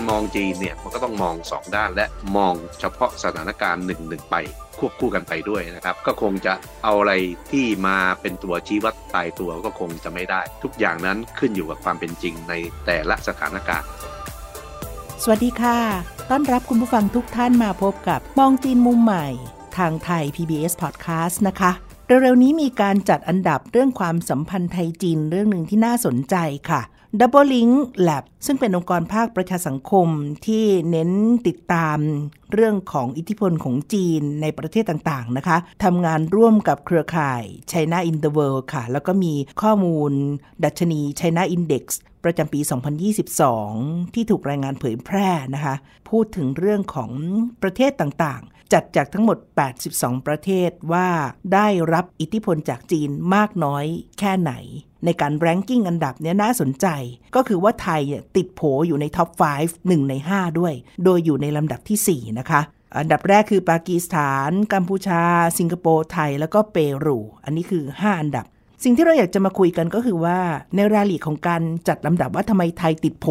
การมองจีนเนี่ยมันก็ต้องมองสองด้านและมองเฉพาะสถานการณ์หนึ่งหนึ่งไปควบคู่กันไปด้วยนะครับ ก็คงจะเอาอะไรที่มาเป็นตัวชี้วัดตายตัวก็คงจะไม่ได้ ทุกอย่างนั้นขึ้นอยู่กับความเป็นจริงในแต่ละสถานการณ์ สวัสดีค่ะ ต้อนรับคุณผู้ฟังทุกท่านมาพบกับมองจีนมุมใหม่ ทางไทย PBS Podcast นะคะเร็วๆนี้มีการจัดอันดับเรื่องความสัมพันธ์ไทยจีนเรื่องหนึ่งที่น่าสนใจค่ะ Double Link Lab ซึ่งเป็นองค์กรภาคประชาสังคมที่เน้นติดตามเรื่องของอิทธิพลของจีนในประเทศต่างๆนะคะทำงานร่วมกับเครือข่าย China in the World ค่ะ แล้วก็มีข้อมูล ดัชนี China Index ประจำปี 2022 ที่ถูกรายงานเผยแพร่นะคะ พูดถึงเรื่องของประเทศต่างๆ จัดจากทั้งหมด 82 ประเทศว่าได้รับอิทธิพลจากจีนมากน้อยแค่ไหน ในการ ranking อันดับเนี้ยน่าสนใจ ก็คือว่าไทยติดโผอยู่ใน top 5 1 ใน 5 ด้วย โดยอยู่ในลำดับที่ 4 นะคะ อันดับแรกคือปากีสถาน กัมพูชา สิงคโปร์ไทย แล้วก็เปรู อันนี้คือ 5 อันดับ สิ่งที่เราอยากจะมาคุยกันก็คือว่าในรายละเอียดของการจัดลำดับว่าทำไมไทยติดโผ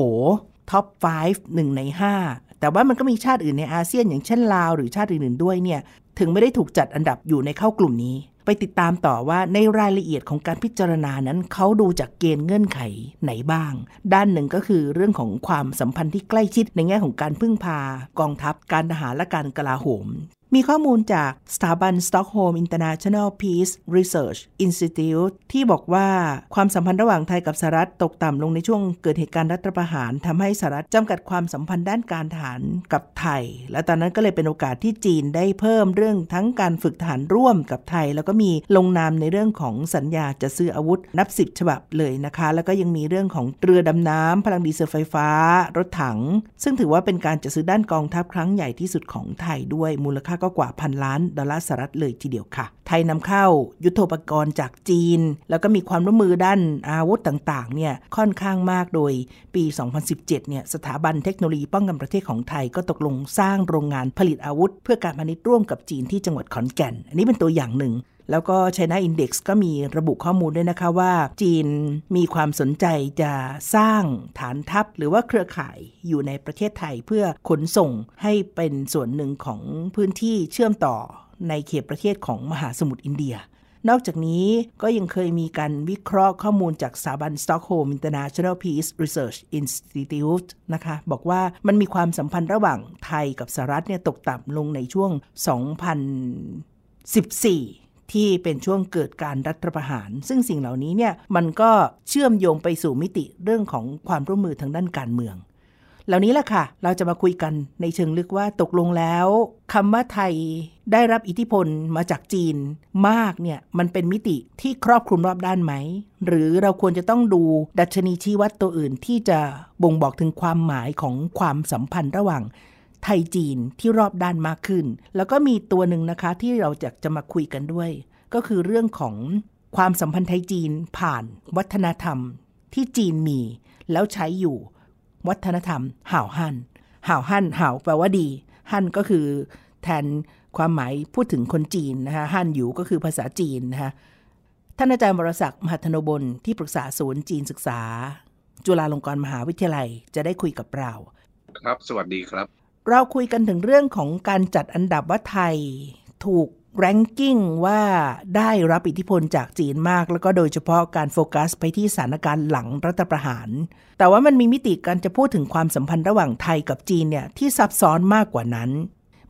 top 5 1 ใน 5 แต่ว่ามันก็มีชาติอื่นในอาเซียนอย่างเช่นลาว หรือชาติอื่นๆด้วยเนี่ย ถึงไม่ได้ถูกจัดอันดับอยู่ในเข้ากลุ่มนี้ ไปติดตามต่อว่าในรายละเอียดของการพิจารณานั้นเขาดูจากเกณฑ์เงื่อนไขไหนบ้าง ด้านหนึ่งก็คือเรื่องของความสัมพันธ์ที่ใกล้ชิดในแง่ของการพึ่งพากองทัพการทหารและการกลาโหม มีข้อมูลจากสถาบัน Stockholm International Peace Research Institute ที่บอกว่าความสัมพันธ์ระหว่างไทยกับสหรัฐตกต่ำลงในช่วงเกิดเหตุการณ์รัฐประหารทำให้สหรัฐจำกัดความสัมพันธ์ด้านการทหารกับไทย และตอนนั้นก็เลยเป็นโอกาสที่จีนได้เพิ่มเรื่องทั้งการฝึกทหารร่วมกับไทย แล้วก็มีลงนามในเรื่องของสัญญาจะซื้ออาวุธนับสิบฉบับเลยนะคะ แล้วก็ยังมีเรื่องของเรือดำน้ำพลังดีเซลไฟฟ้า รถถัง ซึ่งถือว่าเป็นการจะซื้อด้านกองทัพครั้งใหญ่ที่สุดของไทยด้วยมูลค่าก็กว่าพันล้านดอลลาร์สหรัฐเลยทีเดียวค่ะ ไทยนำเข้ายุทโธปกรณ์จากจีน แล้วก็มีความร่วมมือด้านอาวุธต่างๆเนี่ยค่อนข้างมากโดยปี 2017เนี่ยสถาบันเทคโนโลยีป้องกันประเทศของไทยก็ตกลงสร้างโรงงานผลิตอาวุธ เพื่อการพาณิชย์ร่วมกับจีนที่จังหวัดขอนแก่น อันนี้เป็นตัวอย่างหนึ่ง แล้วก็ China Index ก็มีระบุข้อมูลด้วยนะคะว่า จีนมีความสนใจจะสร้างฐานทัพหรือว่าเครือข่ายอยู่ในประเทศไทยเพื่อขนส่งให้เป็นส่วนหนึ่งของพื้นที่เชื่อมต่อในเขตประเทศของมหาสมุทรอินเดียนอกจากนี้ก็ยังเคยมีการวิเคราะห์ข้อมูลจากสถาบัน Stockholm International Peace Research Institute นะคะ บอกว่ามันมีความสัมพันธ์ระหว่างไทยกับสหรัฐเนี่ยตกต่ำลงในช่วง 2014 ที่เป็นช่วงเกิดการรัฐประหาร ซึ่งสิ่งเหล่านี้เนี่ยมันก็เชื่อมโยงไปสู่มิติเรื่องของความร่วมมือทางด้านการเมือง เหล่านี้แหละค่ะ เราจะมาคุยกันในเชิงลึกว่าตกลงแล้วคำว่าไทยได้รับอิทธิพลมาจากจีนมากเนี่ยมันเป็นมิติที่ครอบคลุมรอบด้านไหม หรือเราควรจะต้องดูดัชนีชี้วัดตัวอื่นที่จะบ่งบอกถึงความหมายของความสัมพันธ์ระหว่าง ไทยจีนที่รอบด้านมากขึ้น แล้วก็มีตัวหนึ่งนะคะที่เราจะจะมาคุยกันด้วย ก็คือเรื่องของความสัมพันธ์ไทยจีนผ่านวัฒนธรรมที่จีนมี แล้วใช้อยู่วัฒนธรรมห่าวฮั่นห่าวฮั่นห่าวแปลว่าดี ฮั่นก็คือแทนความหมายพูดถึงคนจีนนะคะฮั่นอยู่ก็คือภาษาจีนนะคะท่านอาจารย์บรศักดิ์มหัทนบลที่ปรึกษาศูนย์จีนศึกษา จุฬาลงกรณ์มหาวิทยาลัยจะได้คุยกับเรา ครับ สวัสดีครับ เราคุยกันถึงเรื่องของการจัดอันดับว่าไทย ถูกแรงกิ้งว่าได้รับอิทธิพลจากจีนมาก แล้วก็โดยเฉพาะการโฟกัสไปที่สถานการณ์หลังรัฐประหาร แต่ว่ามันมีมิติการจะพูดถึงความสัมพันธ์ระหว่างไทยกับจีนเนี่ยที่ซับซ้อนมากกว่านั้น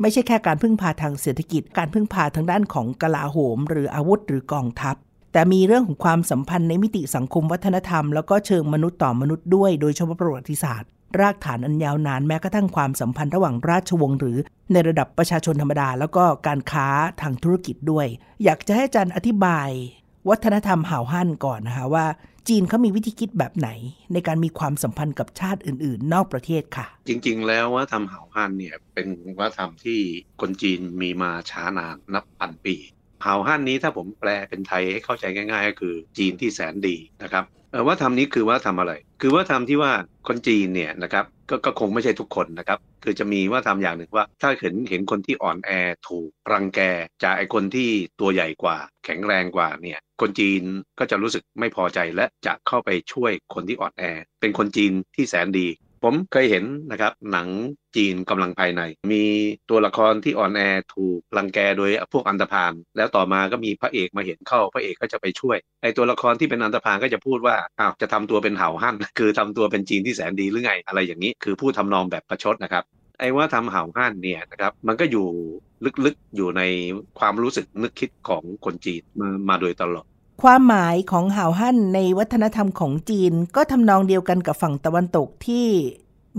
ไม่ใช่แค่การพึ่งพาทางเศรษฐกิจ การพึ่งพาทางด้านของกลาโหม หรืออาวุธหรือกองทัพ แต่มีเรื่องของความสัมพันธ์ในมิติสังคมวัฒนธรรม แล้วก็เชิงมนุษย์ต่อมนุษย์ด้วย โดยเฉพาะประวัติศาสตร์ รากฐานอันยาวนานแม้กระทั่งความสัมพันธ์ระหว่างราชวงศ์หรือในระดับประชาชนธรรมดา แล้วก็การค้าทางธุรกิจด้วย อยากจะให้อาจารย์อธิบาย วัฒนธรรมห่าวฮั่นก่อนนะคะว่า จีนเขามีวิธีคิดแบบไหน ในการมีความสัมพันธ์กับชาติอื่น ๆ นอกประเทศค่ะ จริง ๆ แล้ววัฒนธรรมห่าวฮั่นเนี่ยเป็นวัฒนธรรมที่คนจีนมีมาช้านานนับพันปี ห่าวฮั่นนี้ถ้าผมแปลเป็นไทยให้เข้าใจง่าย ๆ ก็คือจีนที่แสนดีนะครับว่าทำนี้คือว่าทำอะไร คือว่าทำที่ว่าคนจีนเนี่ยนะครับกก็คงไม่ใช่ทุกคนนะครับ คือจะมีว่าทำอย่างหนึ่งว่า ถ้าเห็นเห็นคนที่อ่อนแอถูกรังแกจากไอ้คนที่ตัวใหญ่กว่า แข็งแรงกว่าเนี่ยคนจีนก็จะรู้สึกไม่พอใจและจะเข้าไปช่วยคนที่อ่อนแอ เป็นคนจีนที่แสนดี ผมเคยเห็นนะครับหนังจีนกำลังภายใน มีตัวละครที่อ่อนแอถูกรังแกโดยพวกอันธพาลแล้วต่อมาก็มีพระเอกมาเห็นเข้าพระเอกก็จะไปช่วยไอ้ตัวละครที่เป็นอันธพาลก็จะพูดว่าอ้าวจะทำตัวเป็นเห่าหั่นคือทำตัวเป็นจีนที่แสนดีหรือไงอะไรอย่างนี้ คือพูดทำนองแบบประชดนะครับไอ้ว่าทำเห่าหั่นเนี่ยนะครับมันก็อยู่ลึกๆอยู่ในความรู้สึกนึกคิดของคนจีนมามาโดยตลอด ความหมายของห่าวฮั่นในวัฒนธรรมของจีนก็ทำนองเดียวกันกับฝั่งตะวันตกที่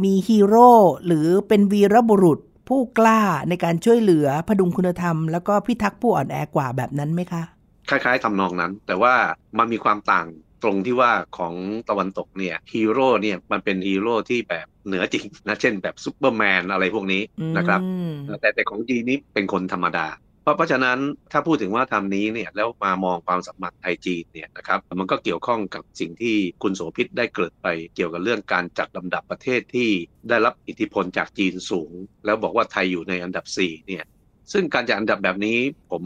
มีฮีโร่หรือเป็นวีรบุรุษผู้กล้าในการช่วยเหลือพดุงคุณธรรม แล้วก็พิทักษ์ผู้อ่อนแอกว่าแบบนั้นไหมคะ คล้ายๆทำนองนั้น แต่ว่ามันมีความต่างตรงที่ว่าของตะวันตกเนี่ยฮีโร่เนี่ยมันเป็นฮีโร่ที่แบบเหนือจริงนะเช่นแบบซูเปอร์แมนอะไรพวกนี้นะครับแต่แต่ของจีนนี้เป็นคนธรรมดาเพ ราะเพราะฉะนั้นถ้าพูดถึงว่าทำนี้เนี่ยแล้วมามองความสัมพันธ์ไทยจีนเนี่ยนะครับมันก็เกี่ยวข้องกับสิ่งที่คุณโสภิตได้เกริ่นไป เกี่ยวกับเรื่องการจัดลำดับประเทศที่ได้รับอิทธิพลจากจีนสูง แล้วบอกว่าไทยอยู่ในอันดับ4เนี่ย ซึ่งการจัดอันดับแบบนี้ผม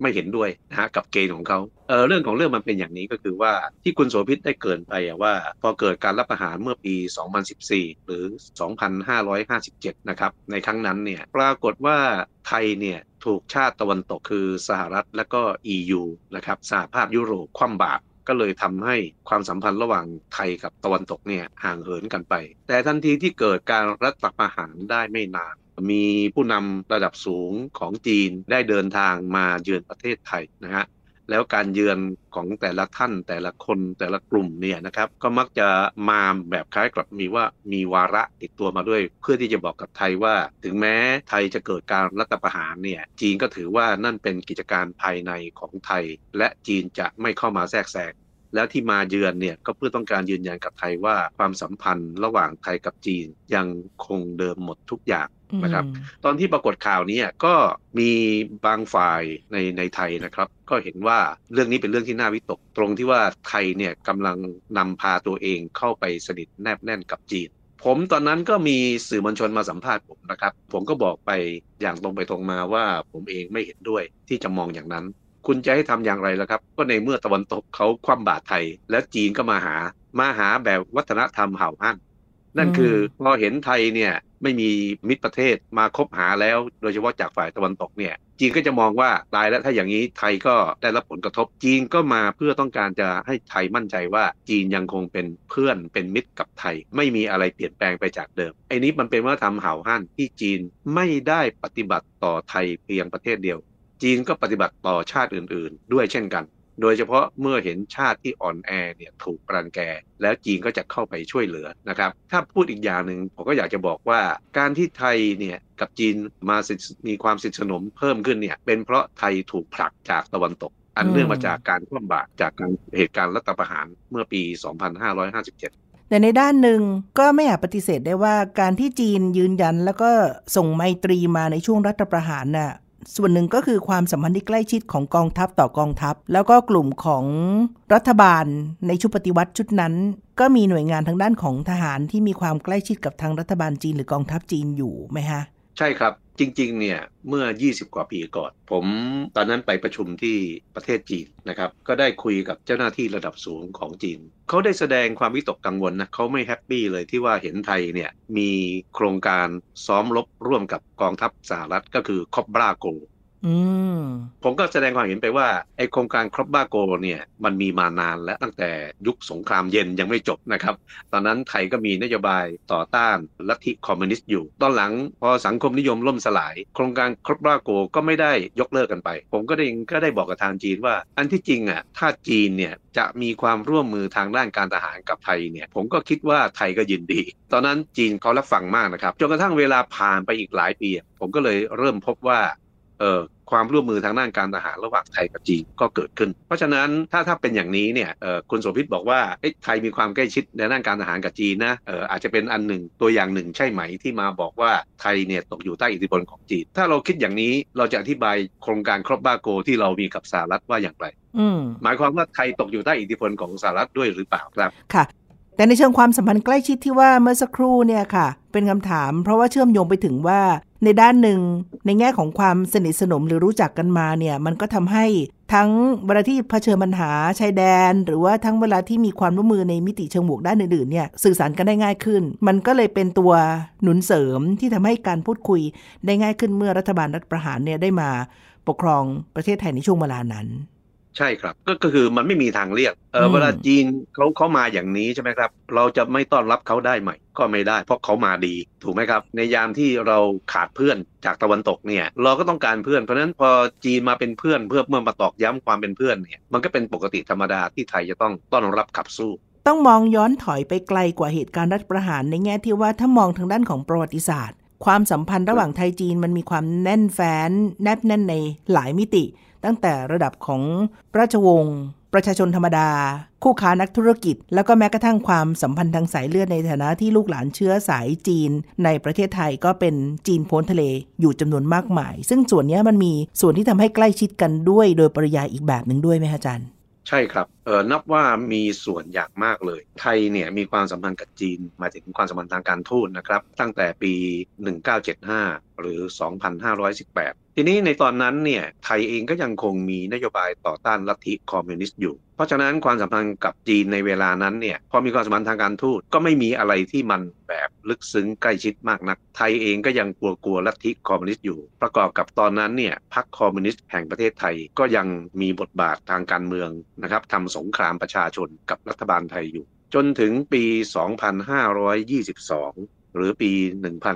ไม่เห็นด้วยนะฮะกับเกณฑ์ของเขาเออเรื่องของเรื่องมันเป็นอย่างนี้ก็คือว่าที่คุณโสภิตได้เกินไปว่า พอเกิดการรับประหารเมื่อปี 2014 หรือ 2557 นะครับ ในครั้งนั้นเนี่ยปรากฏว่าไทยเนี่ยถูกชาติตะวันตกคือสหรัฐและก็ EU นะครับสหภาพยุโรปคว่ำบาตรก็เลยทำให้ความสัมพันธ์ระหว่างไทยกับตะวันตกเนี่ยห่างเหินกันไป แต่ทันทีที่เกิดการรัฐประหารได้ไม่นาน มีผู้นำระดับสูงของจีนได้เดินทางมาเยือนประเทศไทยนะฮะแล้วการเยือนของแต่ละท่านแต่ละคนแต่ละกลุ่มเนี่ยนะครับก็มักจะมาแบบคล้ายกับมีว่ามีวาระติดตัวมาด้วย เพื่อที่จะบอกกับไทยว่า ถึงแม้ไทยจะเกิดการรัฐประหารเนี่ยจีนก็ถือว่านั่นเป็นกิจการภายในของไทย และจีนจะไม่เข้ามาแทรกแซงแล้วที่มาเยือนเนี่ยก็เพื่อต้องการยืนยันกับไทยว่าความสัมพันธ์ระหว่างไทยกับจีนยังคงเดิมหมดทุกอย่าง นะครับ ตอนที่ปรากฏข่าวนี้ก็มีบางฝ่ายในในไทยนะครับ ก็เห็นว่าเรื่องนี้เป็นเรื่องที่น่าวิตก ตรงที่ว่าไทยเนี่ยกำลังนำพาตัวเองเข้าไปสนิทแนบแน่นกับจีนผมตอนนั้นก็มีสื่อมวลชนมาสัมภาษณ์ผมนะครับ ผมก็บอกไปอย่างตรงไปตรงมาว่าผมเองไม่เห็นด้วยที่จะมองอย่างนั้น คุณจะให้ทำอย่างไรล่ะครับ ก็ในเมื่อตะวันตกเขาคว่ำบาตรไทย แล้วจีนก็มาหามาหาแบบวัฒนธรรมเห่าฮั่น นั่นคือพอเห็นไทยเนี่ยไม่มีมิตรประเทศมาคบหาแล้ว โดยเฉพาะจากฝ่ายตะวันตกเนี่ยจีนก็จะมองว่าตายแล้วถ้าอย่างนี้ไทยก็ได้รับผลกระทบจีนก็มาเพื่อต้องการจะให้ไทยมั่นใจว่าจีนยังคงเป็นเพื่อนเป็นมิตรกับไทย ไม่มีอะไรเปลี่ยนแปลงไปจากเดิมไอ้นี้มันเป็นวัฒนธรรมเห่าฮั่นที่จีนไม่ได้ปฏิบัติต่อไทยเพียงประเทศเดียว จีนก็ปฏิบัติต่อชาติอื่น ๆ ด้วยเช่นกัน โดยเฉพาะเมื่อเห็นชาติที่อ่อนแอเนี่ยถูกรังแก แล้วจีนก็จะเข้าไปช่วยเหลือนะครับ ถ้าพูดอีกอย่างหนึ่งผมก็อยากจะบอกว่าการที่ไทยเนี่ยกับจีนมามีความสนิทสนมเพิ่มขึ้นเนี่ยเป็นเพราะไทยถูกผลักจากตะวันตก อันเนื่องมาจากการคว่ำบาตรจากการเหตุการณ์รัฐประหารเมื่อปี 2557แต่ในด้านหนึ่งก็ไม่อาจปฏิเสธได้ว่าการที่จีนยืนยัน แล้วก็ส่งไมตรีมาในช่วงรัฐประหารน่ะ ส่วนหนึ่งก็คือความสัมพันธ์ที่ใกล้ชิดของกองทัพต่อกองทัพ แล้วก็กลุ่มของรัฐบาลในชุดปฏิวัติชุดนั้น ก็มีหน่วยงานทางด้านของทหารที่มีความใกล้ชิดกับทางรัฐบาลจีนหรือกองทัพจีนอยู่ไหมฮะ ใช่ครับจริงๆ เนี่ยเมื่อ 20 กว่าปีก่อน ผมตอนนั้นไปประชุมที่ประเทศจีนนะครับ ก็ได้คุยกับเจ้าหน้าที่ระดับสูงของจีน เขาได้แสดงความวิตกกังวลนะเขาไม่แฮปปี้เลยที่ว่าเห็นไทยเนี่ยมีโครงการซ้อมรบร่วมกับกองทัพสหรัฐก็คือคอบราโก ผมก็แสดงความเห็นไปว่าไอโครงการครอบบ้าโกเนี่ยมันมีมานานและตั้งแต่ยุคสงครามเย็นยังไม่จบนะครับ ตอนนั้นไทยก็มีนโยบายต่อต้านลัทธิคอมมิวนิสต์อยู่ ตอนหลังพอสังคมนิยมล่มสลาย โครงการครอบบ้าโกก็ไม่ได้ยกเลิกกันไป ผมก็ได้ก็ได้บอกกับทางจีนว่า อันที่จริงอะถ้าจีนเนี่ยจะมีความร่วมมือทางด้านการทหารกับไทยเนี่ยผมก็คิดว่าไทยก็ยินดี ตอนนั้นจีนเขารับฟังมากนะครับจนกระทั่งเวลาผ่านไปอีกหลายปี ผมก็เลยเริ่มพบว่า ความร่วมมือทางด้านการทหารระหว่างไทยกับจีนก็เกิดขึ้น เพราะฉะนั้นถ้าถ้าเป็นอย่างนี้เนี่ยเออคุณโสภิตบอกว่าไทยมีความใกล้ชิดในด้านการทหารกับจีนนะเอออาจจะเป็นอันหนึ่งตัวอย่างหนึ่งใช่ไหมที่มาบอกว่าไทยเนี่ยตกอยู่ใต้อิทธิพลของจีน ถ้าเราคิดอย่างนี้เราจะอธิบายโครงการครอบบาโกที่เรามีกับสหรัฐว่าอย่างไรอืมหมายความว่าไทยตกอยู่ใต้อิทธิพลของสหรัฐด้วยหรือเปล่าครับค่ะแต่ในเชิงความสัมพันธ์ใกล้ชิดที่ว่าเมื่อสักครู่เนี่ยค่ะ เป็นคำถาม เพราะว่าเชื่อมโยงไปถึงว่าในด้านหนึ่งในแง่ของความสนิทสนมหรือรู้จักกันมาเนี่ยมันก็ทำให้ทั้งเวลาที่เผชิญปัญหาชายแดน หรือว่าทั้งเวลาที่มีความร่วมมือในมิติเชิงบวกด้านอื่นๆเนี่ยสื่อสารกันได้ง่ายขึ้น มันก็เลยเป็นตัวหนุนเสริมที่ทำให้การพูดคุยได้ง่ายขึ้นเมื่อรัฐบาลรัฐประหารเนี่ยได้มาปกครองประเทศไทยในช่วงเวลานั้น ใช่ครับก็ก็คือมันไม่มีทางเลี่ยงเอออืมเวลาจีนเขาเขามาอย่างนี้ใช่ไหมครับ เราจะไม่ต้อนรับเขาได้ไหมก็ไม่ได้ เพราะเขามาดีถูกไหมครับ ในยามที่เราขาดเพื่อนจากตะวันตกเนี่ย เราก็ต้องการเพื่อนเพราะฉะนั้นพอจีนมาเป็นเพื่อนเพื่อเมื่อมาตอกย้ำความเป็นเพื่อนเนี่ยมันก็เป็นปกติธรรมดาที่ไทยจะต้องต้อนรับขับสู้ต้องมองย้อนถอยไปไกลกว่าเหตุการณ์รัฐประหารในแง่ที่ว่าถ้ามองทางด้านของประวัติศาสตร์ ความสัมพันธ์ระหว่างไทยจีนมันมีความแน่นแฟ้นแนบแน่นในหลายมิติ ตั้งแต่ระดับของราชวงศ์ประชาชนธรรมดา คู่ค้านักธุรกิจ แล้วก็แม้กระทั่งความสัมพันธ์ทางสายเลือดในฐานะที่ลูกหลานเชื้อสายจีน ในประเทศไทยก็เป็นจีนพ้นทะเลอยู่จำนวนมากมาย ซึ่งส่วนนี้มันมีส่วนที่ทำให้ใกล้ชิดกันด้วยโดยปริยายอีกแบบหนึ่งด้วยไหมคะอาจารย์ใช่ครับเออนับว่ามีส่วนอย่างมากเลย ไทยเนี่ยมีความสัมพันธ์กับจีน มาถึงความสัมพันธ์ทางการทูตนะครับ ตั้งแต่ปี 1975 หรือ 2518 ทีนี้ในตอนนั้นเนี่ยไทยเองก็ยังคงมีนโยบายต่อต้านลัทธิคอมมิวนิสต์อยู่ เพราะฉะนั้นความสัมพันธ์กับจีนในเวลานั้นเนี่ยพอมีความสัมพันธ์ทางการทูตก็ไม่มีอะไรที่มันแบบลึกซึ้งใกล้ชิดมากนัก ไทยเองก็ยังกลัวๆลัทธิคอมมิวนิสต์อยู่ ประกอบกับตอนนั้นเนี่ยพรรคคอมมิวนิสต์แห่งประเทศไทยก็ยังมีบทบาททางการเมืองนะครับทำสงครามประชาชนกับรัฐบาลไทยอยู่ จนถึงปี 2522 หรือปี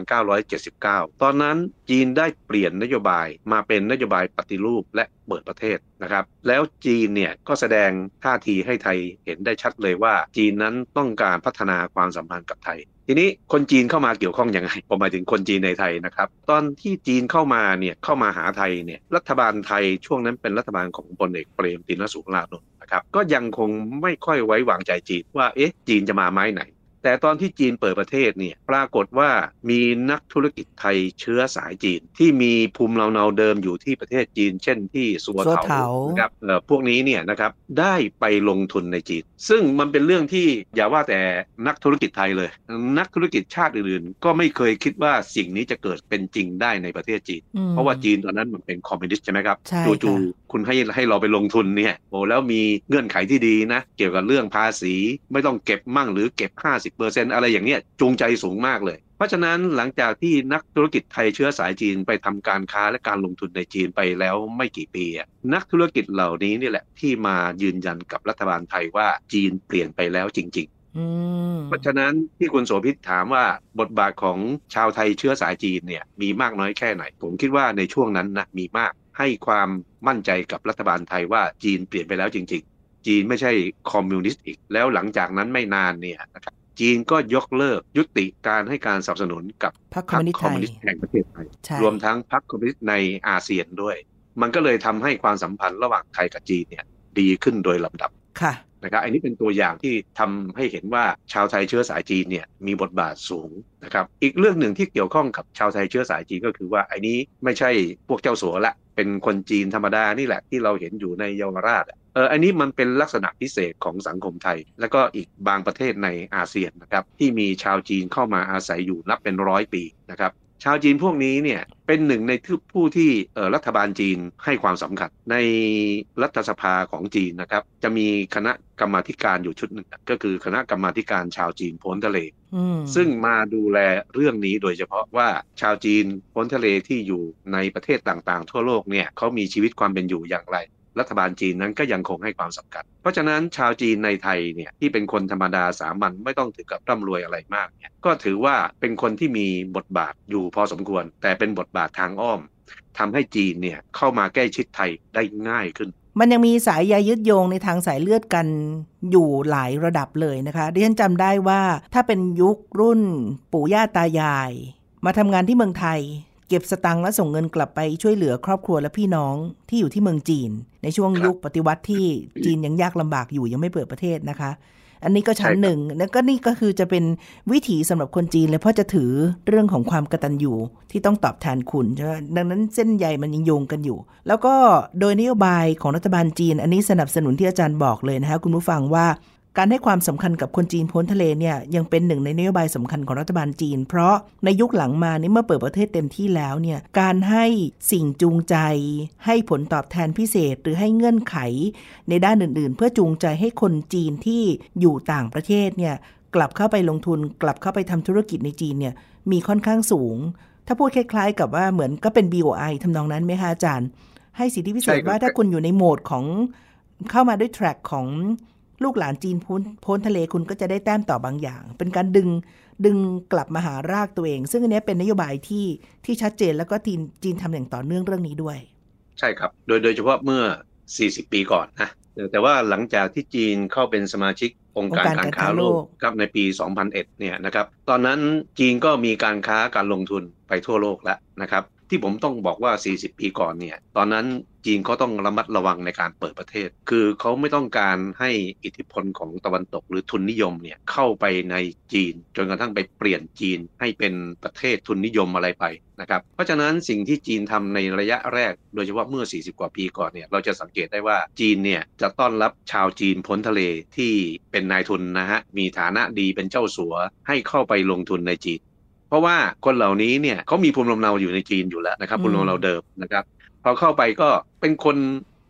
1979 ตอนนั้นจีนได้เปลี่ยนนโยบายมาเป็นนโยบายปฏิรูปและเปิดประเทศนะครับ แล้วจีนเนี่ยก็แสดงท่าทีให้ไทยเห็นได้ชัดเลยว่า จีนนั้นต้องการพัฒนาความสัมพันธ์กับไทย ทีนี้คนจีนเข้ามาเกี่ยวข้องยังไงผมหมายถึงคนจีนในไทยนะครับ ตอนที่จีนเข้ามาเนี่ยเข้ามาหาไทยเนี่ยรัฐบาลไทยช่วงนั้นเป็นรัฐบาลของพลเอกเปรมตินสุรานนท์นะครับก็ยังคงไม่ค่อยไว้วางใจจีนว่าเอ๊ะจีนจะมาไม้ไหน แต่ตอนที่จีนเปิดประเทศเนี่ยปรากฏว่ามีนักธุรกิจไทยเชื้อสายจีน ที่มีภูมิลำเนาเดิมอยู่ที่ประเทศจีน เช่นที่สัวสัวเถาเถานะครับเอ่อพวกนี้เนี่ยนะครับได้ไปลงทุนในจีน ซึ่งมันเป็นเรื่องที่อย่าว่าแต่นักธุรกิจไทยเลย นักธุรกิจชาติอื่นๆ ก็ไม่เคยคิดว่าสิ่งนี้จะเกิดเป็นจริงได้ในประเทศจีนอืมเพราะว่าจีนตอนนั้นมันเป็นคอมมิวนิสต์ใช่ไหมครับใช่จู่ค่ะๆคุณให้ให้เราไปลงทุนเนี่ยโอ้แล้วมีเงื่อนไขที่ดีนะ เกี่ยวกับเรื่องภาษีไม่ต้องเก็บมั่งหรือเก็บ50%อะไรอย่างเนี้ยจูงใจสูงมากเลย เพราะฉะนั้นหลังจากที่นักธุรกิจไทยเชื้อสายจีนไปทำการค้าและการลงทุนในจีนไปแล้วไม่กี่ปีอะนักธุรกิจเหล่านี้นี่แหละที่มายืนยันกับรัฐบาลไทยว่าจีนเปลี่ยนไปแล้วจริงๆอืมเพราะฉะนั้นที่คุณโสภิตถามว่าบทบาทของชาวไทยเชื้อสายจีนเนี่ยมีมากน้อยแค่ไหน ผมคิดว่าในช่วงนั้นนะมีมากให้ความมั่นใจกับรัฐบาลไทยว่าจีนเปลี่ยนไปแล้วจริง ๆ จีนไม่ใช่คอมมิวนิสต์อีก แล้วหลังจากนั้นไม่นานเนี่ยนะครับ จีนก็ยกเลิกยุติการให้การสนับสนุนกับพรรคคอมมิวนิสต์ไทย พรรคคอมมิวนิสต์แห่งประเทศไทยใช่รวมทั้งพรรคคอมมิวนิสต์ในอาเซียนด้วย มันก็เลยทำให้ความสัมพันธ์ระหว่างไทยกับจีนเนี่ยดีขึ้นโดยลำดับค่ะนะครับอันนี้เป็นตัวอย่างที่ทำให้เห็นว่าชาวไทยเชื้อสายจีนเนี่ยมีบทบาทสูงนะครับอีกเรื่องหนึ่งที่เกี่ยวข้องกับชาวไทยเชื้อสายจีนก็คือว่าไอ้นี้ไม่ใช่พวกเจ้าสัวละเป็นคนจีนธรรมดานี่แหละที่เราเห็นอยู่ในเยาวราชอะ เอออันนี้มันเป็นลักษณะพิเศษของสังคมไทย แล้วก็อีกบางประเทศในอาเซียนนะครับที่มีชาวจีนเข้ามาอาศัยอยู่นับเป็นร้อยปีนะครับชาวจีนพวกนี้เนี่ยเป็นหนึ่งในผู้ที่เอ่อรัฐบาลจีนให้ความสำคัญในรัฐสภาของจีนนะครับ จะมีคณะกรรมาธิการอยู่ชุดหนึ่งก็คือคณะกรรมาธิการชาวจีนพ้นทะเลอืมซึ่งมาดูแลเรื่องนี้โดยเฉพาะว่าชาวจีนพ้นทะเลที่อยู่ในประเทศต่างๆ ทั่วโลกเนี่ยเขามีชีวิตความเป็นอยู่อย่างไร รัฐบาลจีนนั้นก็ยังคงให้ความสำคัญ เพราะฉะนั้นชาวจีนในไทยเนี่ยที่เป็นคนธรรมดาสามัญไม่ต้องถึงกับร่ำรวยอะไรมากเนี่ยก็ถือว่าเป็นคนที่มีบทบาทอยู่พอสมควร แต่เป็นบทบาททางอ้อมทำให้จีนเนี่ยเข้ามาใกล้ชิดไทยได้ง่ายขึ้น มันยังมีสายใยยึดโยงในทางสายเลือดกันอยู่หลายระดับเลยนะคะดิฉันจำได้ว่าถ้าเป็นยุครุ่นปู่ย่าตายาย มาทำงานที่เมืองไทย เก็บสตังค์และส่งเงินกลับไปช่วยเหลือครอบครัวและพี่น้องที่อยู่ที่เมืองจีน ในช่วงยุคปฏิวัติที่จีนยังยากลำบากอยู่ยังไม่เปิดประเทศนะคะ อันนี้ก็ชั้นหนึ่งแล้วก็นี่ก็คือจะเป็นวิถีสำหรับคนจีนเลยเพราะจะถือเรื่องของความกตัญญูที่ต้องตอบแทนคุณใช่ไหมดังนั้นเส้นใยมันยังโยงกันอยู่ แล้วก็โดยนโยบายของรัฐบาลจีน อันนี้สนับสนุนที่อาจารย์บอกเลยนะคะคุณผู้ฟังว่า การให้ความสำคัญกับคนจีนพ้นทะเลเนี่ยยังเป็นหนึ่งในนโยบายสำคัญของรัฐบาลจีน เพราะในยุคหลังมานี่เมื่อเปิดประเทศเต็มที่แล้วเนี่ยการให้สิ่งจูงใจ ให้ผลตอบแทนพิเศษ หรือให้เงื่อนไข ในด้านอื่น ๆ เพื่อจูงใจให้คนจีนที่อยู่ต่างประเทศเนี่ยกลับเข้าไปลงทุน กลับเข้าไปทำธุรกิจในจีนเนี่ยมีค่อนข้างสูง ถ้าพูดคล้าย ๆ กับว่าเหมือนก็เป็น BOI ทำนองนั้นไหมคะอาจารย์ ให้สิทธิพิเศษว่าถ้าคุณอยู่ในโหมดของเข้ามาด้วยแทร็กของ ลูกหลานจีนพ้นพ้นทะเลคุณก็จะได้แต้มต่อบางอย่าง เป็นการดึงดึงกลับมาหารากตัวเอง ซึ่งอันนี้เป็นนโยบายที่ที่ชัดเจนแล้วก็จีนจีนทำอย่างต่อเนื่องเรื่องนี้ด้วย ใช่ครับ โดยโดยเฉพาะเมื่อ 40 ปีก่อนนะแต่ว่าหลังจากที่จีนเข้าเป็นสมาชิกองค์การการค้าโลกครับในปี 2001 เนี่ยนะครับ ตอนนั้นจีนก็มีการค้าการลงทุนไปทั่วโลกแล้วนะครับ ที่ผมต้องบอกว่า 40 ปีก่อนเนี่ย ตอนนั้นจีนเขาต้องระมัดระวังในการเปิดประเทศ คือเขาไม่ต้องการให้อิทธิพลของตะวันตกหรือทุนนิยมเนี่ยเข้าไปในจีน จนกระทั่งไปเปลี่ยนจีนให้เป็นประเทศทุนนิยมอะไรไปนะครับ เพราะฉะนั้นสิ่งที่จีนทำในระยะแรก โดยเฉพาะเมื่อ 40 กว่าปีก่อนเนี่ย เราจะสังเกตได้ว่าจีนเนี่ยจะต้อนรับชาวจีนพ้นทะเลที่เป็นนายทุนนะฮะ มีฐานะดีเป็นเจ้าสัวให้เข้าไปลงทุนในจีน เพราะว่าคนเหล่านี้เนี่ยเขามีภูมิลำเนาอยู่ในจีนอยู่แล้วนะครับภูมิลำเนาเดิมนะครับพอเข้าไปก็เป็นคน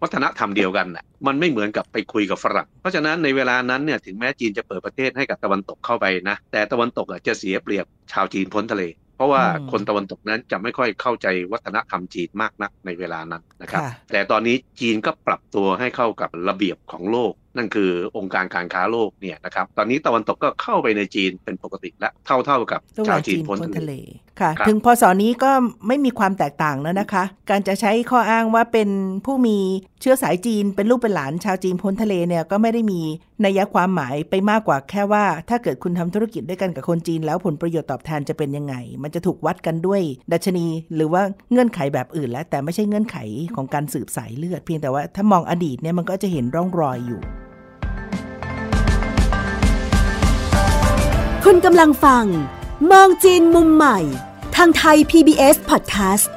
วัฒนธรรมเดียวกันน่ะมันไม่เหมือนกับไปคุยกับฝรั่ง เพราะฉะนั้นในเวลานั้นเนี่ยถึงแม้จีนจะเปิดประเทศให้กับตะวันตกเข้าไปนะ แต่ตะวันตกอะจะเสียเปรียบชาวจีนพ้นทะเล เพราะว่าคนตะวันตกนั้นจะไม่ค่อยเข้าใจวัฒนธรรมจีนมากนักในเวลานั้นนะครับ แต่ตอนนี้จีนก็ปรับตัวให้เข้ากับระเบียบของโลกนั่นคือองค์การการค้าโลกเนี่ยนะครับ ตอนนี้ตะวันตกก็เข้าไปในจีนเป็นปกติและเท่าเท่ากับชาวจีนพ้นทะเลค่ะ ถึงพศนี้ก็ไม่มีความแตกต่างแล้วนะคะ การจะใช้ข้ออ้างว่าเป็นผู้มีเชื้อสายจีนเป็นลูกเป็นหลานชาวจีนพ้นทะเลเนี่ยก็ไม่ได้มีนัยความหมายไปมากกว่าแค่ว่า ถ้าเกิดคุณทำธุรกิจด้วยกันกับคนจีน แล้วผลประโยชน์ตอบแทนจะเป็นยังไง มันจะถูกวัดกันด้วย ดัชนี หรือว่าเงื่อนไขแบบอื่น แล้วแต่ไม่ใช่เงื่อนไขของการสืบสายเลือด เพียงแต่ว่าถ้ามองอดีตเนี่ยมันก็จะเห็นร่องรอยอยู่ คุณกำลังฟัง มองจีนมุมใหม่ ทางไทย PBS Podcast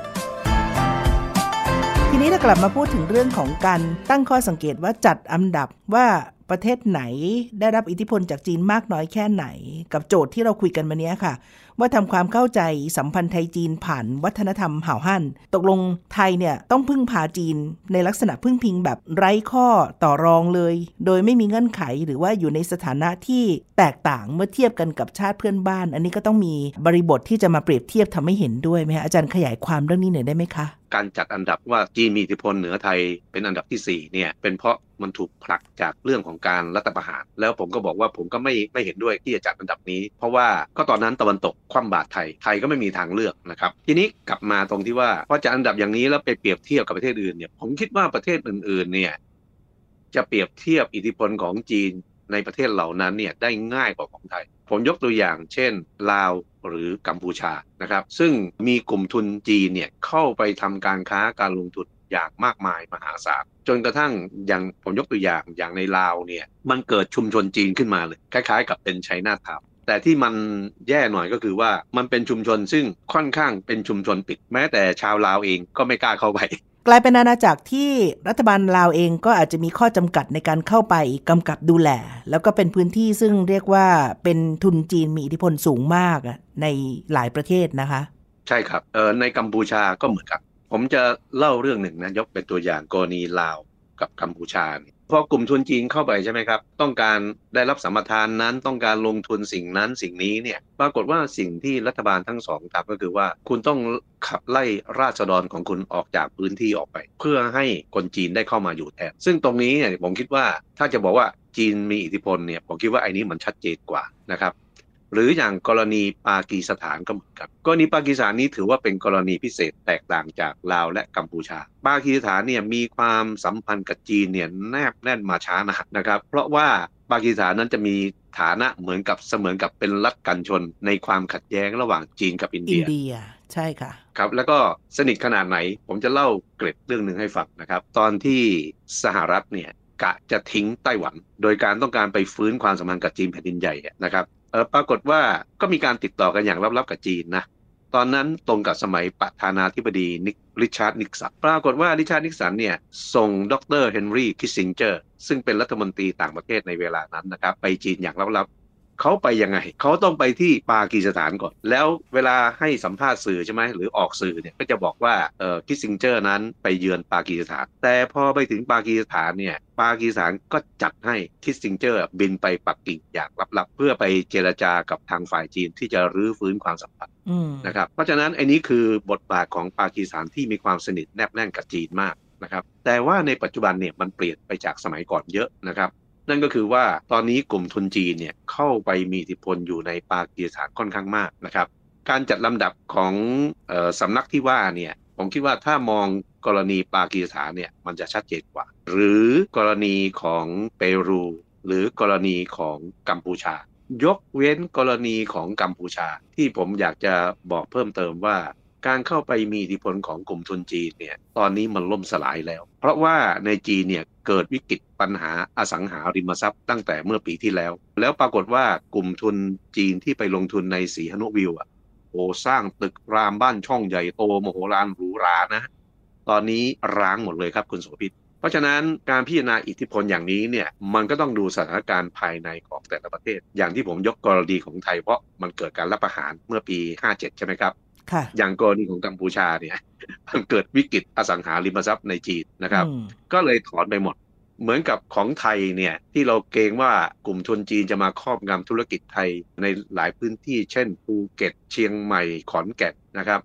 ทีนี้ถ้ากลับมาพูดถึงเรื่องของการตั้งข้อสังเกตว่าจัดอันดับว่า ประเทศไหนได้รับอิทธิพลจากจีนมากน้อยแค่ไหน กับโจทย์ที่เราคุยกันมานี้ค่ะ ว่าทำความเข้าใจสัมพันธ์ไทยจีนผ่านวัฒนธรรมห่าวฮั่นตกลงไทยเนี่ยต้องพึ่งพาจีนในลักษณะพึ่งพิงแบบไร้ข้อต่อรองเลย โดยไม่มีเงื่อนไขหรือว่าอยู่ในสถานะที่แตกต่างเมื่อเทียบกันกับชาติเพื่อนบ้าน อันนี้ก็ต้องมีบริบทที่จะมาเปรียบเทียบทำให้เห็นด้วยไหมคะอาจารย์ขยายความเรื่องนี้หน่อยได้ไหมคะการจัดอันดับว่าจีนมีอิทธิพลเหนือไทยเป็นอันดับที่4เนี่ยเป็นเพราะ มันถูกผลักจากเรื่องของการรัฐประหาร แล้วผมก็บอกว่าผมก็ไม่ไม่เห็นด้วยที่จะจัดอันดับนี้ เพราะว่าก็ตอนนั้นตะวันตกคว่ำบาตรไทยไทยก็ไม่มีทางเลือกนะครับ ทีนี้กลับมาตรงที่ว่าพอจะอันดับอย่างนี้แล้วไปเปรียบเทียบกับประเทศอื่นเนี่ยผมคิดว่าประเทศอื่นๆเนี่ยจะเปรียบเทียบอิทธิพลของจีนในประเทศเหล่านั้นเนี่ยได้ง่ายกว่าของไทย ผมยกตัวอย่างเช่น ลาวหรือกัมพูชานะครับ ซึ่งมีกลุ่มทุนจีนเนี่ยเข้าไปทำการค้าการลงทุน อย่างมากมายมหาศาลจนกระทั่งอย่างผมยกตัวอย่างอย่างในลาวเนี่ยมันเกิดชุมชนจีนขึ้นมาเลย คล้ายๆ กับเป็นไชน่าทาวแต่ที่มันแย่หน่อยก็คือว่ามันเป็นชุมชนซึ่งค่อนข้างเป็นชุมชนปิด แม้แต่ชาวลาวเองก็ไม่กล้าเข้าไปกลายเป็นอาณาจักรที่รัฐบาลลาวเองก็อาจจะมีข้อจำกัดในการเข้าไปกำกับดูแล แล้วก็เป็นพื้นที่ซึ่งเรียกว่าเป็นทุนจีนมีอิทธิพลสูงมากในหลายประเทศนะคะ ใช่ครับเออในกัมพูชาก็เหมือนกัน ผมจะเล่าเรื่องหนึ่งนะยกเป็นตัวอย่างกรณีลาวกับกัมพูชาพอกลุ่มทุนจีนเข้าไปใช่ไหมครับ ต้องการได้รับสัมปทานนั้นต้องการลงทุนสิ่งนั้นสิ่งนี้เนี่ยปรากฏว่าสิ่งที่รัฐบาลทั้งสองทำก็คือว่า คุณต้องขับไล่ราษฎรของคุณออกจากพื้นที่ออกไป เพื่อให้คนจีนได้เข้ามาอยู่แทนซึ่งตรงนี้เนี่ยผมคิดว่าถ้าจะบอกว่าจีนมีอิทธิพลเนี่ยผมคิดว่าไอ้นี้มันชัดเจนกว่านะครับ หรืออย่างกรณีปากีสถานก็เหมือนกันกรณีปากีสถานนี้ถือว่าเป็นกรณีพิเศษแตกต่างจากลาวและกัมพูชา ปากีสถานเนี่ยมีความสัมพันธ์กับจีนเนี่ยแนบแน่นมาช้านานนะครับ เพราะว่าปากีสถานนั้นจะมีฐานะเหมือนกับเสมือนกับเป็นรัฐกันชนในความขัดแย้งระหว่างจีนกับอินเดียอินเดียใช่ค่ะครับแล้วก็สนิทขนาดไหนผมจะเล่าเกร็ดเรื่องหนึ่งให้ฟังนะครับ ตอนที่สหรัฐเนี่ยกะจะทิ้งไต้หวัน โดยการต้องการไปฟื้นความสัมพันธ์กับจีนแผ่นดินใหญ่นะครับเออ ปรากฏว่าก็มีการติดต่อกันอย่างลับๆกับจีนนะตอนนั้นตรงกับสมัยประธานาธิบดีนิกริชาร์ดนิกสันปรากฏว่าริชาร์ดนิกสันเนี่ยส่งดรเฮนรี่คิสซิงเจอร์ซึ่งเป็นรัฐมนตรีต่างประเทศในเวลานั้นนะครับไปจีนอย่างลับๆ เขาไปยังไง เขาต้องไปที่ปากีสถานก่อน แล้วเวลาให้สัมภาษณ์สื่อใช่ไหมหรือออกสื่อเนี่ยก็จะบอกว่าเออคิสซิงเจอร์นั้นไปเยือนปากีสถาน แต่พอไปถึงปากีสถานเนี่ยปากีสถานก็จัดให้คิสซิงเจอร์บินไปปักกิ่งอย่างลับๆ เพื่อไปเจรจากับทางฝ่ายจีนที่จะรื้อฟื้นความสัมพันธ์นะครับเพราะฉะนั้นไอ้นี้คือบทบาทของปากีสถานที่มีความสนิทแนบแน่นกับจีนมากนะครับแต่ว่าในปัจจุบันเนี่ยมันเปลี่ยนไปจากสมัยก่อนเยอะนะครับ นั่นก็คือว่าตอนนี้กลุ่มทุนจีนเนี่ยเข้าไปมีอิทธิพลอยู่ในปากีสถานค่อนข้างมากนะครับ การจัดลำดับของออสำนักที่ว่าเนี่ยผมคิดว่าถ้ามองกรณีปากีสถานเนี่ยมันจะชัดเจนกว่า หรือกรณีของเปรู หรือกรณีของกัมพูชา ยกเว้นกรณีของกัมพูชา ที่ผมอยากจะบอกเพิ่มเติมว่า การเข้าไปมีอิทธิพลของกลุ่มทุนจีนเนี่ยตอนนี้มันล่มสลายแล้ว เพราะว่าในจีนเนี่ย เกิดวิกฤตปัญหาอสังหาริมทรัพย์ตั้งแต่เมื่อปีที่แล้ว แล้วปรากฏว่ากลุ่มทุนจีนที่ไปลงทุนในสีหนุวิวอะโอ้สร้างตึกรามบ้านช่องใหญ่โตโมโหฬารหรูหรานะ ตอนนี้ร้างหมดเลยครับคุณโสภิตเพราะฉะนั้นการพิจารณาอิทธิพลอย่างนี้เนี่ยมันก็ต้องดูสถานการณ์ภายในของแต่ละประเทศ อย่างที่ผมยกกรณีของไทยเพราะมันเกิดการรับประหารเมื่อปี 57 ใช่ไหมครับ อย่างกรณีของกัมพูชาเนี่ยมันเกิดวิกฤตอสังหาริมทรัพย์ในจีนนะครับ ก็เลยถอนไปหมด เหมือนกับของไทยเนี่ยที่เราเกรงว่ากลุ่มทุนจีนจะมาครอบงำธุรกิจไทยในหลายพื้นที่ เช่นภูเก็ตเชียงใหม่ขอนแก่นนะครับ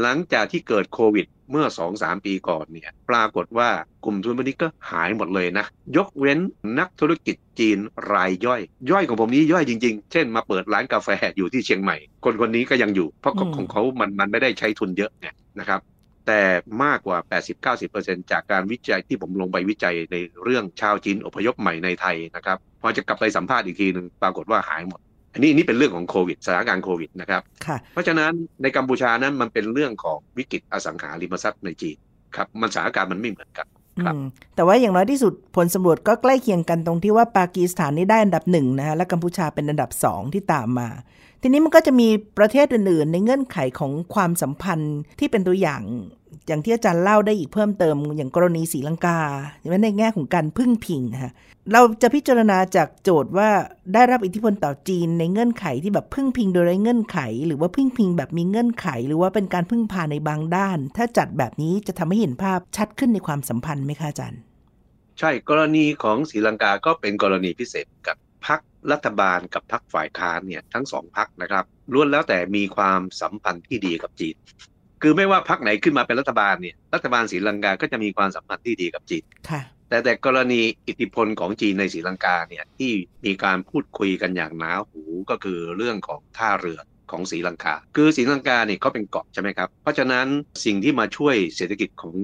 หลังจากที่เกิดโควิดเมื่อ 2-3 ปีก่อนเนี่ยปรากฏว่ากลุ่มทุนพวกนี้ก็หายหมดเลยนะ ยกเว้นนักธุรกิจจีนรายย่อย ย่อยของผมนี้ย่อยจริงๆ เช่นมาเปิดร้านกาแฟอยู่ที่เชียงใหม่ คนคนนี้ก็ยังอยู่ เพราะของเขามันมันไม่ได้ใช้ทุนเยอะเนี่ยนะครับแต่มากกว่า 80-90%จากการวิจัยที่ผมลงไปวิจัยในเรื่องชาวจีนอพยพใหม่ในไทยนะครับพอจะกลับไปสัมภาษณ์อีกทีหนึ่งปรากฏว่าหายหมด อันนี้นี่เป็นเรื่องของโควิดสถานการณ์โควิดนะครับเพราะฉะนั้นในกัมพูชานั้นมันเป็นเรื่องของวิกฤตอสังหาริมทรัพย์ในจีนครับมันสถานการณ์มันไม่เหมือนกันครับแต่ว่าอย่างน้อยที่สุดผลสำรวจก็ใกล้เคียงกันตรงที่ว่าปากีสถานนี่ได้อันดับหนึ่งนะฮะและกัมพูชาเป็นอันดับสองที่ตามมา ทีนี้มันก็จะมีประเทศอื่นๆ ในเงื่อนไขของความสัมพันธ์ที่เป็นตัวอย่างอย่างที่อาจารย์เล่าได้อีกเพิ่มเติมอย่างกรณีศรีลังกาในแง่ของการพึ่งพิงนะฮะเราจะพิจารณาจากโจทย์ว่าได้รับอิทธิพลต่อจีนในเงื่อนไขที่แบบพึ่งพิงโดยไร้เงื่อนไข หรือว่าพึ่งพิงแบบมีเงื่อนไข หรือว่าเป็นการพึ่งพาในบางด้าน ถ้าจัดแบบนี้จะทำให้เห็นภาพชัดขึ้นในความสัมพันธ์ไหมคะอาจารย์ ใช่กรณีของศรีลังกาก็เป็นกรณีพิเศษกับพักรั ฐบาลกับพักฝ่ายค้านเนี่ยทั้งสองพักนะครับล้วนแล้วแต่มีความสัมพันธ์ที่ดีกับจีน คือไม่ว่าพักไหนขึ้นมาเป็นรัฐบาลเนี่ยรัฐบาลศรีลังกาก็จะมีความสัมพันธ์ที่ดีกับจีนแต่แต่กรณีอิทธิพลของจีนในศรีลังกาเนี่ยที่มีการพูดคุยกันอย่างหนาหูก็คือเรื่องของท่าเรือ ของศรีลังกา คือศรีลังกาเนี่ยเขาเป็นเกาะใช่ไหมครับ เพราะฉะนั้นสิ่งที่มาช่วยเศรษฐกิจของ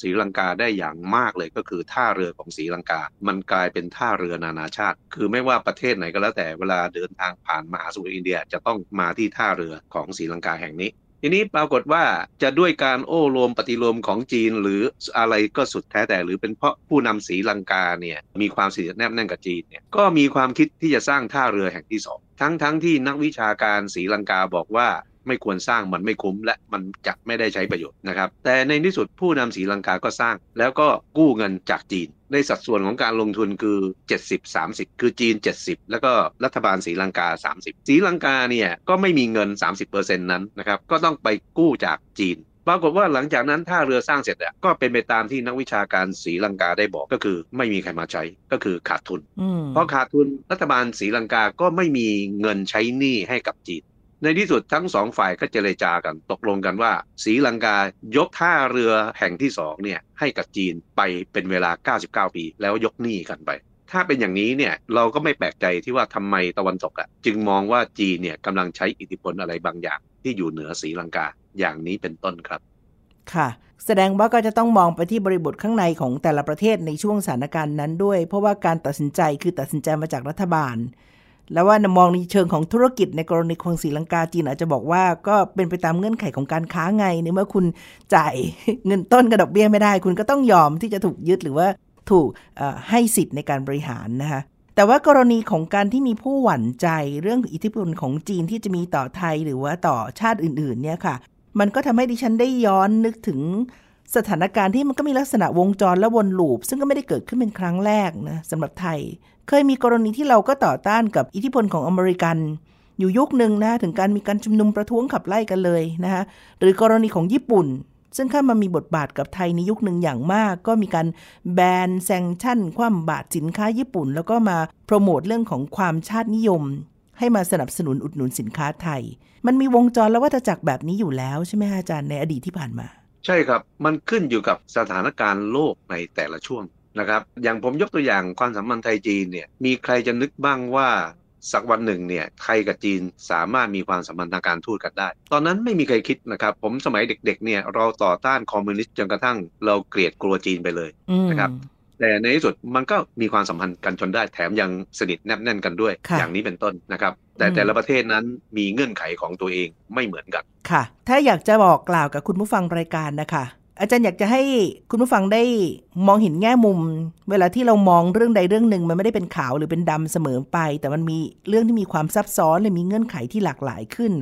ศรีลังกาได้อย่างมากเลยก็คือท่าเรือของศรีลังกา มันกลายเป็นท่าเรือนานาชาติ คือไม่ว่าประเทศไหนก็แล้วแต่เวลาเดินทางผ่านมหาสมุทรอินเดียจะต้องมาที่ท่าเรือของศรีลังกาแห่งนี้ ทีนี้ปรากฏว่าจะด้วยการโอ้รวมปฏิรวมของจีนหรืออะไรก็สุดแท้แต่หรือเป็นเพราะผู้นำสีลังกาเนี่ยมีความสนิทแนบแน่นกับจีนเนี่ยก็มีความคิดที่จะสร้างท่าเรือแห่งที่สองทั้งทั้งที่นักวิชาการสีลังกาบอกว่า ไม่ควรสร้างมันไม่คุ้ม และมันจะไม่ได้ใช้ประโยชน์นะครับ แต่ในที่สุดผู้นำสีลังกาก็สร้าง แล้วก็กู้เงินจากจีน ในสัดส่วนของการลงทุนคือ 70 30 คือจีน 70 แล้วก็รัฐบาลสีลังกา 30สีลังกาเนี่ยก็ไม่มีเงิน 30%นั้นนะครับก็ต้องไปกู้จากจีนปรากฏว่าหลังจากนั้นถ้าเรือสร้างเสร็จอะก็เป็นไปตามที่นักวิชาการศรีลังกาได้บอกก็คือ ไม่มีใครมาใช้ก็คือขาดทุนเพราะขาดทุนรัฐบาลศรีลังกาก็ไม่มีเงินใช้หนี้ให้กับจีน ในที่สุดทั้งสองฝ่ายก็เจรจากันตกลงกันว่าศรีลังกายกท่าเรือแห่งที่สองเนี่ยให้กับจีนไปเป็นเวลา 99 ปี แล้วยกหนี้กันไป ถ้าเป็นอย่างนี้เนี่ยเราก็ไม่แปลกใจที่ว่าทำไมตะวันตกอะจึงมองว่าจีนเนี่ยกำลังใช้อิทธิพลอะไรบางอย่างที่อยู่เหนือศรีลังกาอย่างนี้เป็นต้นครับ ค่ะ แสดงว่าก็จะต้องมองไปที่บริบทข้างในของแต่ละประเทศในช่วงสถานการณ์นั้นด้วย เพราะว่าการตัดสินใจคือตัดสินใจมาจากรัฐบาล แล้วว่ามองในเชิงของธุรกิจในกรณีของศรีลังกาจีนอาจจะบอกว่าก็เป็นไปตามเงื่อนไขของการค้าไงในเมื่อคุณจ่ายเงินต้นกับดอกเบี้ยไม่ได้ คุณก็ต้องยอมที่จะถูกยึดหรือว่าถูกให้สิทธิ์ในการบริหารนะคะแต่ว่ากรณีของการที่มีผู้หวั่นใจเรื่องอิทธิพลของจีนที่จะมีต่อไทยหรือว่าต่อชาติอื่นๆเนี่ยค่ะ มันก็ทำให้ดิฉันได้ย้อนนึกถึงสถานการณ์ที่มันก็มีลักษณะวงจรและวนลูป ซึ่งก็ไม่ได้เกิดขึ้นเป็นครั้งแรกนะสำหรับไทย เคยมีกรณีที่เราก็ต่อต้านกับอิทธิพลของอเมริกัน อยู่ยุคหนึ่งนะถึงการมีการชุมนุมประท้วงขับไล่กันเลยนะคะหรือกรณีของญี่ปุ่น ซึ่งเข้ามามีบทบาทกับไทยในยุคหนึ่งอย่างมาก ก็มีการแบนแซงชั่น คว่ำบาตรสินค้าญี่ปุ่น แล้วก็มาโปรโมทเรื่องของความชาตินิยม ให้มาสนับสนุนอุดหนุนสินค้าไทย มันมีวงจรและวัฏจักรแบบนี้อยู่แล้วใช่ไหมอาจารย์ในอดีตที่ผ่านมา ใช่ครับมันขึ้นอยู่กับสถานการณ์โลกในแต่ละช่วง นะครับ อย่างผมยกตัวอย่างความสัมพันธ์ไทยจีนเนี่ยมีใครจะนึกบ้างว่าสักวันหนึ่งเนี่ยไทยกับจีนสามารถมีความสัมพันธ์ทางการทูตกันได้ ตอนนั้นไม่มีใครคิดนะครับ ผมสมัยเด็กๆเนี่ยเราต่อต้านคอมมิวนิสต์จนกระทั่งเราเกลียดกลัวจีนไปเลยนะครับแต่ในที่สุดมันก็มีความสัมพันธ์กันจนได้แถมยังสนิทแนบแน่นกันด้วย อย่างนี้เป็นต้นนะครับ แต่แต่ละประเทศนั้นมีเงื่อนไขของตัวเองไม่เหมือนกันค่ะ ถ้าอยากจะบอกกล่าวกับคุณผู้ฟังรายการนะคะ อาจารย์อยากจะให้คุณผู้ฟังได้มองเห็นแง่มุม เวลาที่เรามองเรื่องใดเรื่องหนึ่ง มันไม่ได้เป็นขาวหรือเป็นดำเสมอไป แต่มันมีเรื่องที่มีความซับซ้อนและมีเงื่อนไขที่หลากหลายขึ้น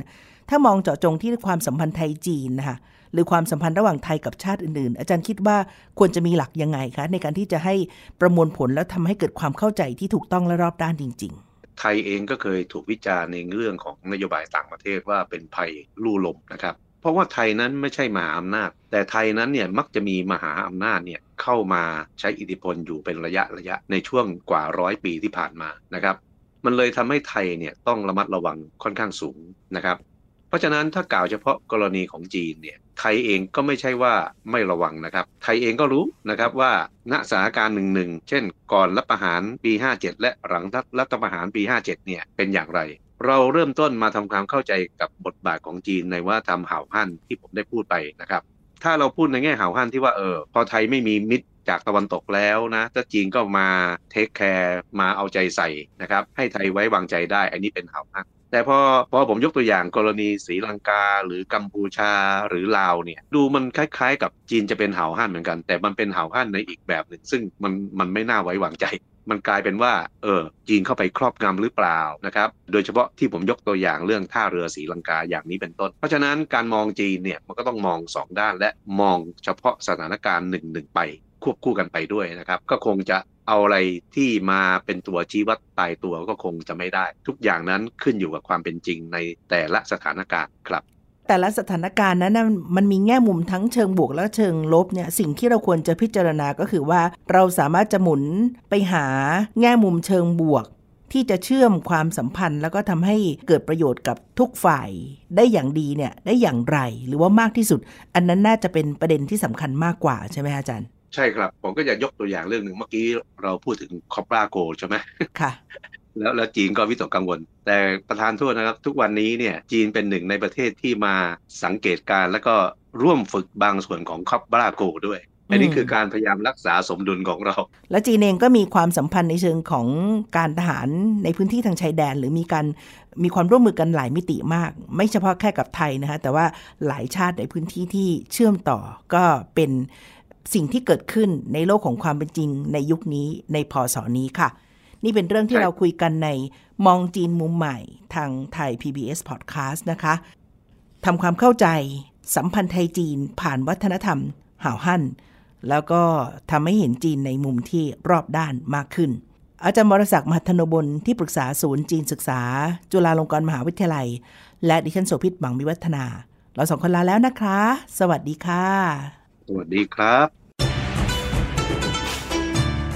ถ้ามองเจาะจงที่ความสัมพันธ์ไทยจีนนะคะหรือความสัมพันธ์ระหว่างไทยกับชาติอื่นๆ อาจารย์คิดว่าควรจะมีหลักยังไงคะ ในการที่จะให้ประมวลผลแล้วทำให้เกิดความเข้าใจที่ถูกต้องและรอบด้านจริง ๆไทยเองก็เคยถูกวิจารณ์ในเรื่องของนโยบายต่างประเทศว่าเป็นภัยลู่ลมนะครับ เพราะว่าไทยนั้นไม่ใช่มหาอำนาจ แต่ไทยนั้นเนี่ยมักจะมีมหาอำนาจเนี่ยเข้ามาใช้อิทธิพลอยู่เป็นระยะระยะในช่วงกว่าร้อยปีที่ผ่านมานะครับ มันเลยทำให้ไทยเนี่ยต้องระมัดระวังค่อนข้างสูงนะครับ เพราะฉะนั้นถ้ากล่าวเฉพาะกรณีของจีนเนี่ยไทยเองก็ไม่ใช่ว่าไม่ระวังนะครับ ไทยเองก็รู้นะครับว่าณสถานการณ์หนึ่งหนึ่งเช่น ก่อนรัฐประหารปี 57 และหลังรัฐประหารปี 57เนี่ยเป็นอย่างไร เราเริ่มต้นมาทำความเข้าใจกับบทบาทของจีนในว่าทำห่าวฮั่นที่ผมได้พูดไปนะครับ ถ้าเราพูดในแง่ห่าวฮั่นที่ว่าเออพอไทยไม่มีมิตรจากตะวันตกแล้วนะถ้าจีนก็มาเทคแคร์มาเอาใจใส่นะครับ ให้ไทยไว้วางใจได้ อันนี้เป็นห่าวฮั่นแต่พอพอผมยกตัวอย่างกรณีศรีลังกา หรือกัมพูชาหรือลาวเนี่ยดูมันคล้าย ๆ กับจีนจะเป็นเห่าฮั่นเหมือนกัน แต่มันเป็นเห่าฮั่นในอีกแบบหนึ่งซึ่งมันมันไม่น่าไว้วางใจ มันกลายเป็นว่าเออจีนเข้าไปครอบงำหรือเปล่านะครับโดยเฉพาะที่ผมยกตัวอย่างเรื่องท่าเรือศรีลังกาอย่างนี้เป็นต้น เพราะฉะนั้นการมองจีนเนี่ยมันก็ต้องมอง 2 ด้านและมองเฉพาะสถานการณ์หนึ่งหนึ่งไปควบคู่กันไปด้วยนะครับ ก็คงจะเอาอะไรที่มาเป็นตัวชี้วัดตายตัวก็คงจะไม่ได้ ทุกอย่างนั้นขึ้นอยู่กับความเป็นจริงในแต่ละสถานการณ์ครับ แต่ละสถานการณ์นั้นมันมีแง่มุมทั้งเชิงบวกและเชิงลบเนี่ยสิ่งที่เราควรจะพิจารณาก็คือว่า เราสามารถจะหมุนไปหาแง่มุมเชิงบวก ที่จะเชื่อมความสัมพันธ์ แล้วก็ทำให้เกิดประโยชน์กับทุกฝ่ายได้อย่างดีเนี่ยได้อย่างไรหรือว่ามากที่สุด อันนั้นน่าจะเป็นประเด็นที่สำคัญมากกว่าใช่ไหมอาจารย์ใช่ครับ ผมก็จะยกตัวอย่างเรื่องหนึ่งเมื่อกี้เราพูดถึงคอปราโกใช่ไหมค่ะ แล้วแล้วจีนก็วิตกกังวล แต่ประธานโทษนะครับ ทุกวันนี้เนี่ยจีนเป็นหนึ่งในประเทศที่มาสังเกตการแล้วก็ร่วมฝึกบางส่วนของคอปราโกด้วยอันนี้คือการพยายามรักษาสมดุลของเรา และจีนเองก็มีความสัมพันธ์ในเชิงของการทหารในพื้นที่ทางชายแดน หรือมีการมีความร่วมมือกันหลายมิติมาก ไม่เฉพาะแค่กับไทยนะคะแต่ว่าหลายชาติในพื้นที่ที่เชื่อมต่อก็เป็นสิ่งที่เกิดขึ้นในโลกของความเป็นจริงในยุคนี้ในพศนี้ค่ะ นี่เป็นเรื่องที่เราคุยกันในมองจีนมุมใหม่ทางไทย PBS Podcast นะคะทำความเข้าใจสัมพันธ์ไทยจีนผ่านวัฒนธรรมห่าวฮั่น แล้วก็ทำให้เห็นจีนในมุมที่รอบด้านมากขึ้น อาจารย์วรศักดิ์มหัทธโนบลที่ปรึกษาศูนย์จีนศึกษา จุฬาลงกรณ์มหาวิทยาลัย และดิฉันโสภิต หวังวิวัฒนา เราสองคนลาแล้วนะคะ สวัสดีค่ะ สวัสดีครับ